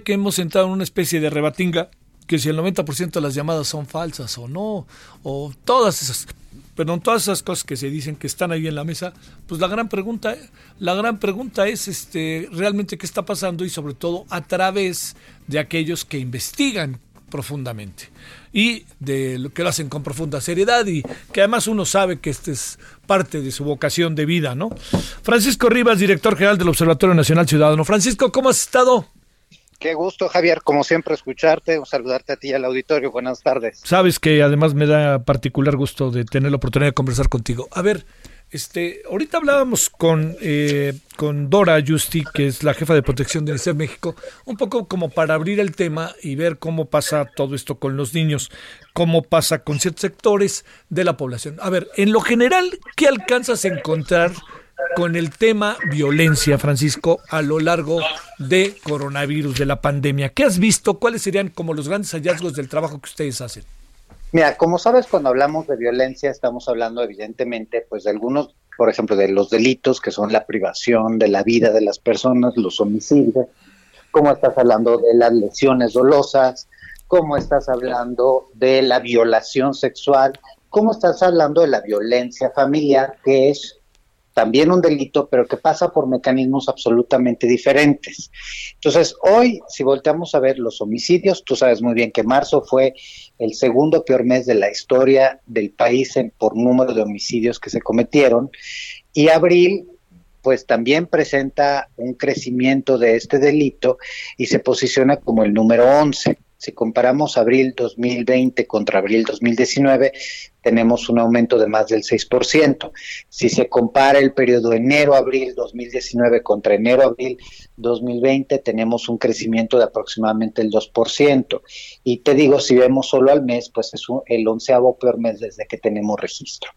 Que hemos entrado en una especie de rebatinga que si el 90% de las llamadas son falsas o no, o todas esas, perdón, todas esas cosas que se dicen que están ahí en la mesa, pues la gran pregunta, la gran pregunta es este realmente qué está pasando y sobre todo a través de aquellos que investigan profundamente y de lo que lo hacen con profunda seriedad y que además uno sabe que este es parte de su vocación de vida, ¿no? Francisco Rivas, director general del Observatorio Nacional Ciudadano. Francisco, ¿cómo has estado? Qué gusto, Javier, como siempre, escucharte, saludarte a ti y al auditorio. Buenas tardes. Sabes que además me da particular gusto de tener la oportunidad de conversar contigo. A ver, este, ahorita hablábamos con, eh, con Dora Justi, que es la jefa de protección de UNICEF México, un poco como para abrir el tema y ver cómo pasa todo esto con los niños, cómo pasa con ciertos sectores de la población. A ver, en lo general, ¿qué alcanzas a encontrar con el tema violencia, Francisco, a lo largo de coronavirus, de la pandemia. ¿Qué has visto? ¿Cuáles serían como los grandes hallazgos del trabajo que ustedes hacen? Mira, como sabes, cuando hablamos de violencia estamos hablando evidentemente pues de algunos, por ejemplo, de los delitos que son la privación de la vida de las personas, los homicidios, como estás hablando de las lesiones dolosas, cómo estás hablando de la violación sexual, cómo estás hablando de la violencia familiar, que es también un delito, pero que pasa por mecanismos absolutamente diferentes. Entonces, hoy, si volteamos a ver los homicidios, tú sabes muy bien que marzo fue el segundo peor mes de la historia del país en, por número de homicidios que se cometieron, y abril pues también presenta un crecimiento de este delito y se posiciona como el número 11. Si comparamos abril 2020 contra abril 2019, tenemos un aumento de más del 6%. Si se compara el periodo enero-abril 2019 contra enero-abril 2020, tenemos un crecimiento de aproximadamente el 2%. Y te digo, si vemos solo al mes, pues es el onceavo peor mes desde que tenemos registro.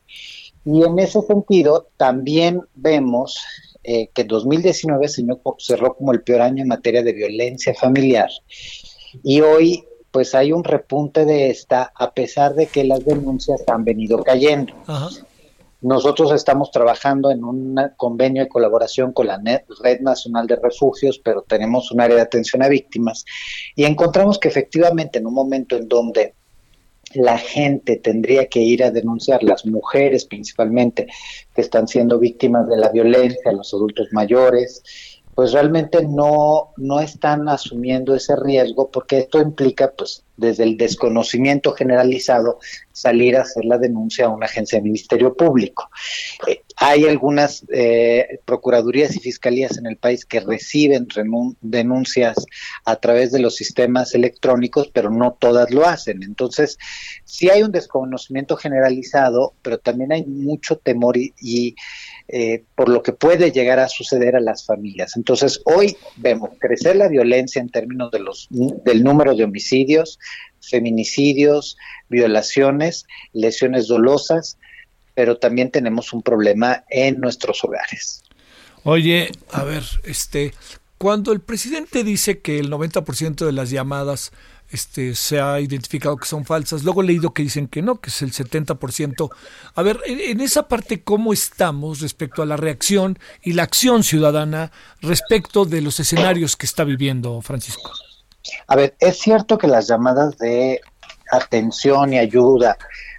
Y en ese sentido, también vemos eh, que 2019 se cerró como el peor año en materia de violencia familiar y hoy pues hay un repunte de esta a pesar de que las denuncias han venido cayendo. Nosotros estamos trabajando en un convenio de colaboración con la Red Nacional de Refugios, pero tenemos un área de atención a víctimas y encontramos que efectivamente en un momento en donde la gente tendría que ir a denunciar, las mujeres principalmente, que están siendo víctimas de la violencia, los adultos mayores, pues realmente no, no están asumiendo ese riesgo porque esto implica, pues, desde el desconocimiento generalizado, salir a hacer la denuncia a una agencia de Ministerio Público. Eh, hay algunas eh, procuradurías y fiscalías en el país que reciben denuncias a través de los sistemas electrónicos, pero no todas lo hacen. Entonces, sí hay un desconocimiento generalizado, pero también hay mucho temor y eh, por lo que puede llegar a suceder a las familias. Entonces, hoy vemos crecer la violencia en términos de los, del número de homicidios, feminicidios, violaciones, lesiones dolosas, pero también tenemos un problema en nuestros hogares. Oye, a ver, este, cuando el presidente dice que el 90% de las llamadas este, se ha identificado que son falsas. Luego he leído que dicen que no, que es el 70%. A ver, en, esa parte, ¿cómo estamos respecto a la reacción y la acción ciudadana respecto de los escenarios que está viviendo Francisco? A ver, es cierto que las llamadas de atención y ayuda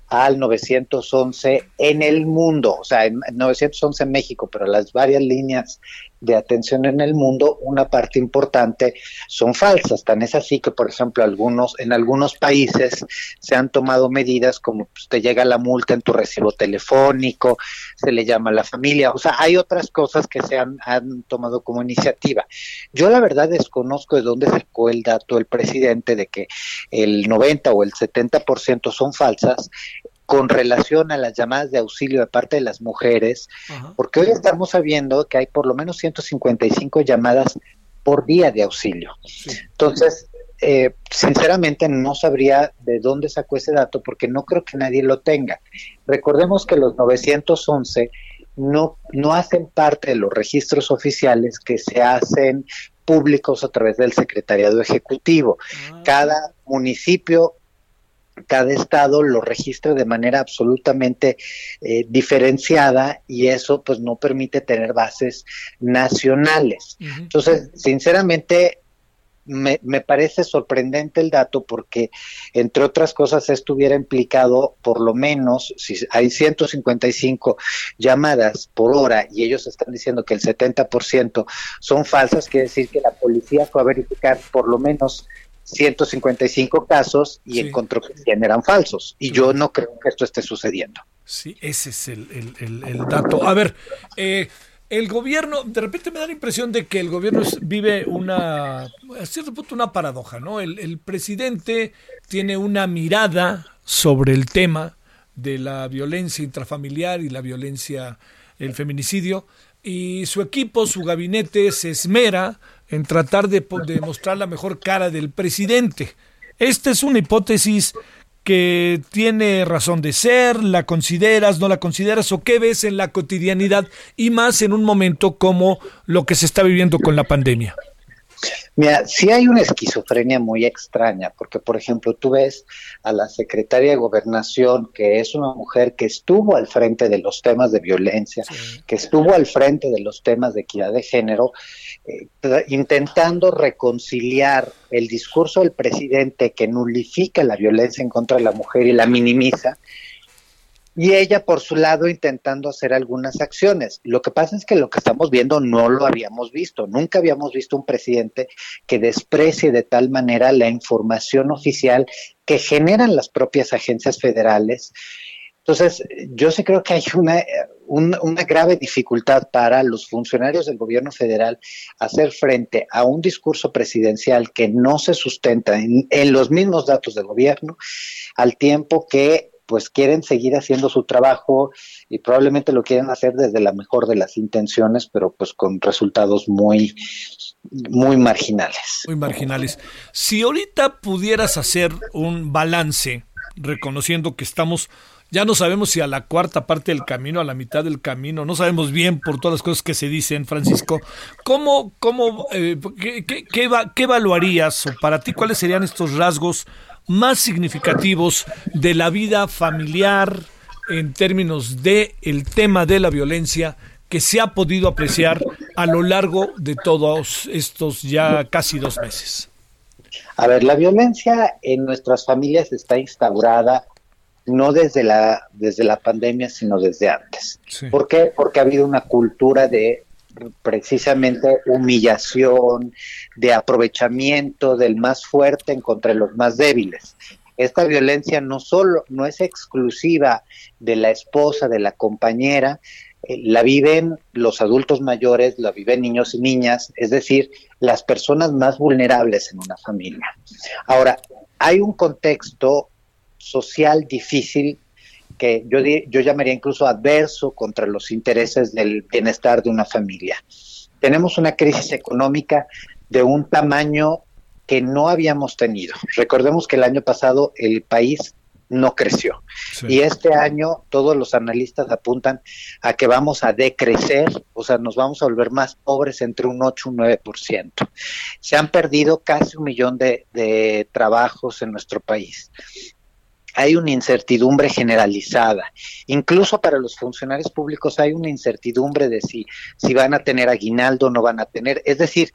al 911 en el mundo, o sea, en 911 en México, pero las varias líneas de atención en el mundo, una parte importante son falsas. Tan es así que, por ejemplo, algunos, en algunos países se han tomado medidas como pues, te llega la multa en tu recibo telefónico, se le llama a la familia, o sea, hay otras cosas que se han, han tomado como iniciativa. Yo la verdad desconozco de dónde sacó el dato el presidente de que el 90 o el 70% son falsas con relación a las llamadas de auxilio de parte de las mujeres, porque hoy estamos sabiendo que hay por lo menos 155 llamadas por día de auxilio. Entonces, eh, sinceramente no sabría de dónde sacó ese dato porque no creo que nadie lo tenga. Recordemos que los 911 no, no hacen parte de los registros oficiales que se hacen públicos a través del secretariado ejecutivo. Ah. Cada municipio cada estado lo registra de manera absolutamente eh, diferenciada y eso pues no permite tener bases nacionales. Entonces, sinceramente, me, me, parece sorprendente el dato porque, entre otras cosas, estuviera implicado por lo menos, si hay 155 llamadas por hora y ellos están diciendo que el 70% son falsas, quiere decir que la policía fue a verificar por lo menos 155 casos y encontró que 100 eran falsos. Y yo no creo que esto esté sucediendo. Sí, ese es el, el, el dato. A ver, eh, el gobierno, de repente me da la impresión de que el gobierno vive una, a cierto punto, una paradoja, ¿no? El, presidente tiene una mirada sobre el tema de la violencia intrafamiliar y la violencia, el feminicidio, y su equipo, su gabinete se esmera en tratar de, mostrar la mejor cara del presidente. Esta es una hipótesis que tiene razón de ser, la consideras, no la consideras o qué ves en la cotidianidad y más en un momento como lo que se está viviendo con la pandemia? Mira, sí hay una esquizofrenia muy extraña, porque por ejemplo tú ves a la secretaria de gobernación, que es una mujer que estuvo al frente de los temas de violencia, que estuvo al frente de los temas de equidad de género, eh, intentando reconciliar el discurso del presidente que nulifica la violencia en contra de la mujer y la minimiza, y ella por su lado intentando hacer algunas acciones. Lo que pasa es que lo que estamos viendo no lo habíamos visto. Nunca habíamos visto un presidente que desprecie de tal manera la información oficial que generan las propias agencias federales. Entonces, yo sí creo que hay una, una grave dificultad para los funcionarios del gobierno federal hacer frente a un discurso presidencial que no se sustenta en, en los mismos datos del gobierno, al tiempo que pues quieren seguir haciendo su trabajo y probablemente lo quieren hacer desde la mejor de las intenciones, pero pues con resultados muy, muy marginales. Muy marginales. Si ahorita pudieras hacer un balance, reconociendo que estamos ya no sabemos si a la cuarta parte del camino, a la mitad del camino, no sabemos bien por todas las cosas que se dicen, Francisco. ¿Cómo, cómo, eh, qué, qué, qué, qué, evaluarías o para ti cuáles serían estos rasgos más significativos de la vida familiar en términos de el tema de la violencia que se ha podido apreciar a lo largo de todos estos ya casi dos meses? A ver, la violencia en nuestras familias está instaurada no desde la, desde la pandemia, sino desde antes. ¿Por qué? Porque ha habido una cultura de precisamente humillación, de aprovechamiento del más fuerte en contra de los más débiles. Esta violencia no solo no es exclusiva de la esposa, de la compañera, eh, la viven los adultos mayores, la viven niños y niñas, es decir, las personas más vulnerables en una familia. Ahora, hay un contexto social difícil que yo, yo llamaría incluso adverso contra los intereses del bienestar de una familia. Tenemos una crisis económica de un tamaño que no habíamos tenido. Recordemos que el año pasado el país no creció. Y este año todos los analistas apuntan a que vamos a decrecer, o sea, nos vamos a volver más pobres entre un 8 y un 9%. Se han perdido casi un millón de, de trabajos en nuestro país hay una incertidumbre generalizada. Incluso para los funcionarios públicos hay una incertidumbre de si, si van a tener aguinaldo o no van a tener. Es decir,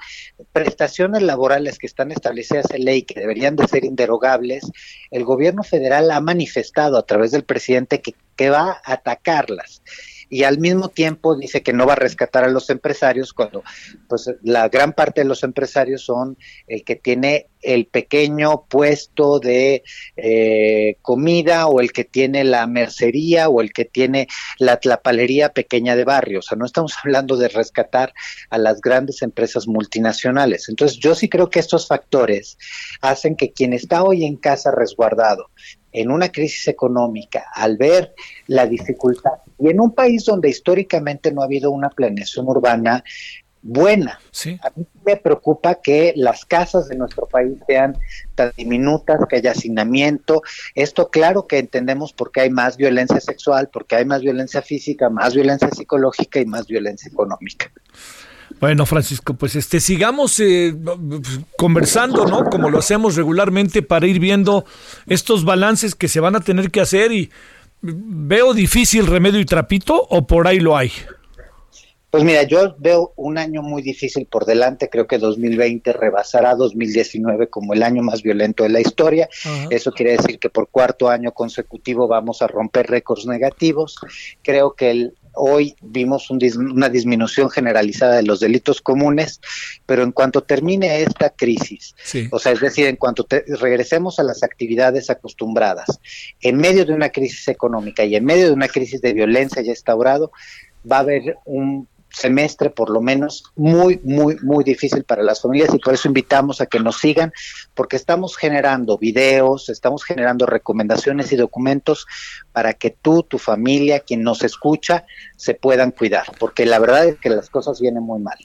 prestaciones laborales que están establecidas en ley que deberían de ser inderogables, el gobierno federal ha manifestado a través del presidente que, que va a atacarlas y al mismo tiempo dice que no va a rescatar a los empresarios cuando pues la gran parte de los empresarios son el que tiene el pequeño puesto de eh, comida o el que tiene la mercería o el que tiene la tlapalería pequeña de barrio. O sea, no estamos hablando de rescatar a las grandes empresas multinacionales. Entonces, yo sí creo que estos factores hacen que quien está hoy en casa resguardado en una crisis económica, al ver la dificultad, y en un país donde históricamente no ha habido una planeación urbana, buena. Sí. A mí me preocupa que las casas de nuestro país sean tan diminutas, que haya hacinamiento. Esto claro que entendemos porque hay más violencia sexual, porque hay más violencia física, más violencia psicológica y más violencia económica. Bueno, Francisco, pues este sigamos eh, conversando, ¿no? Como lo hacemos regularmente para ir viendo estos balances que se van a tener que hacer y veo difícil remedio y trapito o por ahí lo hay. Pues mira, yo veo un año muy difícil por delante. Creo que 2020 rebasará 2019 como el año más violento de la historia. Eso quiere decir que por cuarto año consecutivo vamos a romper récords negativos. Creo que el, hoy vimos un dis, una disminución generalizada de los delitos comunes, pero en cuanto termine esta crisis, Sí. o sea, es decir, en cuanto te- regresemos a las actividades acostumbradas, en medio de una crisis económica y en medio de una crisis de violencia ya instaurado, va a haber un semestre por lo menos muy, muy, muy difícil para las familias y por eso invitamos a que nos sigan porque estamos generando videos, estamos generando recomendaciones y documentos para que tú, tu familia, quien nos escucha, se puedan cuidar, porque la verdad es que las cosas vienen muy mal.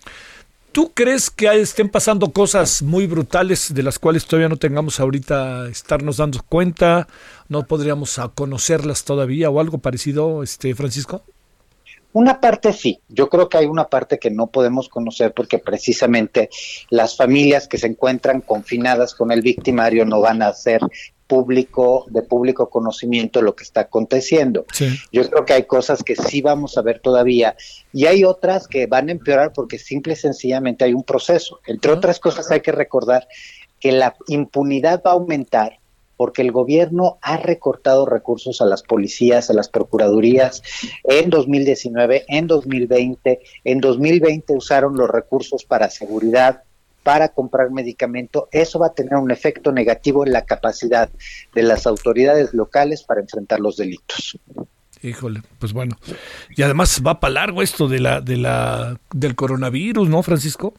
¿Tú crees que estén pasando cosas muy brutales de las cuales todavía no tengamos ahorita estarnos dando cuenta? ¿No podríamos conocerlas todavía o algo parecido, este Francisco? Una parte sí, yo creo que hay una parte que no podemos conocer porque precisamente las familias que se encuentran confinadas con el victimario no van a hacer público, de público conocimiento lo que está aconteciendo. Sí. Yo creo que hay cosas que sí vamos a ver todavía y hay otras que van a empeorar porque simple y sencillamente hay un proceso. Entre otras cosas hay que recordar que la impunidad va a aumentar porque el gobierno ha recortado recursos a las policías, a las procuradurías en 2019, en 2020. En 2020 usaron los recursos para seguridad, para comprar medicamento. Eso va a tener un efecto negativo en la capacidad de las autoridades locales para enfrentar los delitos. Híjole, pues bueno. Y además va para largo esto de la, de la, del coronavirus, ¿no, Francisco?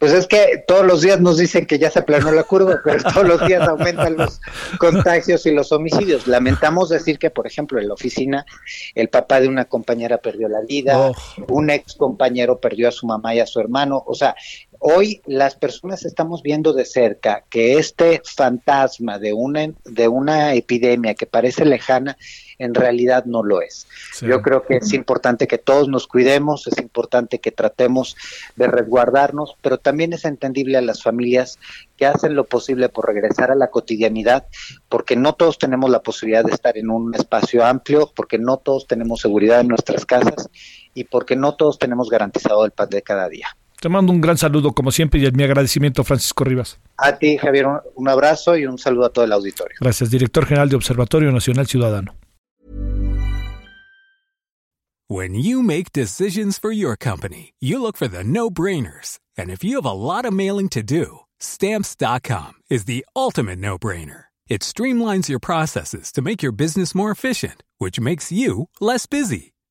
Pues es que todos los días nos dicen que ya se aplanó la curva, pero todos los días aumentan los contagios y los homicidios. Lamentamos decir que, por ejemplo, en la oficina, el papá de una compañera perdió la vida, Oh. un ex compañero perdió a su mamá y a su hermano. O sea, hoy las personas estamos viendo de cerca que este fantasma de una, de una epidemia que parece lejana, en realidad no lo es. Sí. Yo creo que es importante que todos nos cuidemos, es importante que tratemos de resguardarnos, pero también es entendible a las familias que hacen lo posible por regresar a la cotidianidad, porque no todos tenemos la posibilidad de estar en un espacio amplio, porque no todos tenemos seguridad en nuestras casas y porque no todos tenemos garantizado el pan de cada día. Te mando un gran saludo, como siempre, y mi agradecimiento, Francisco Rivas. A ti, Javier, un- abrazo y un saludo a todo el auditorio. Gracias, director general de Observatorio Nacional Ciudadano. When you make decisions for your company, you look for the no brainers. And if you have a lot of mailing to do, stamps.com is the ultimate no brainer. It streamlines your processes to make your business more efficient, which makes you less busy.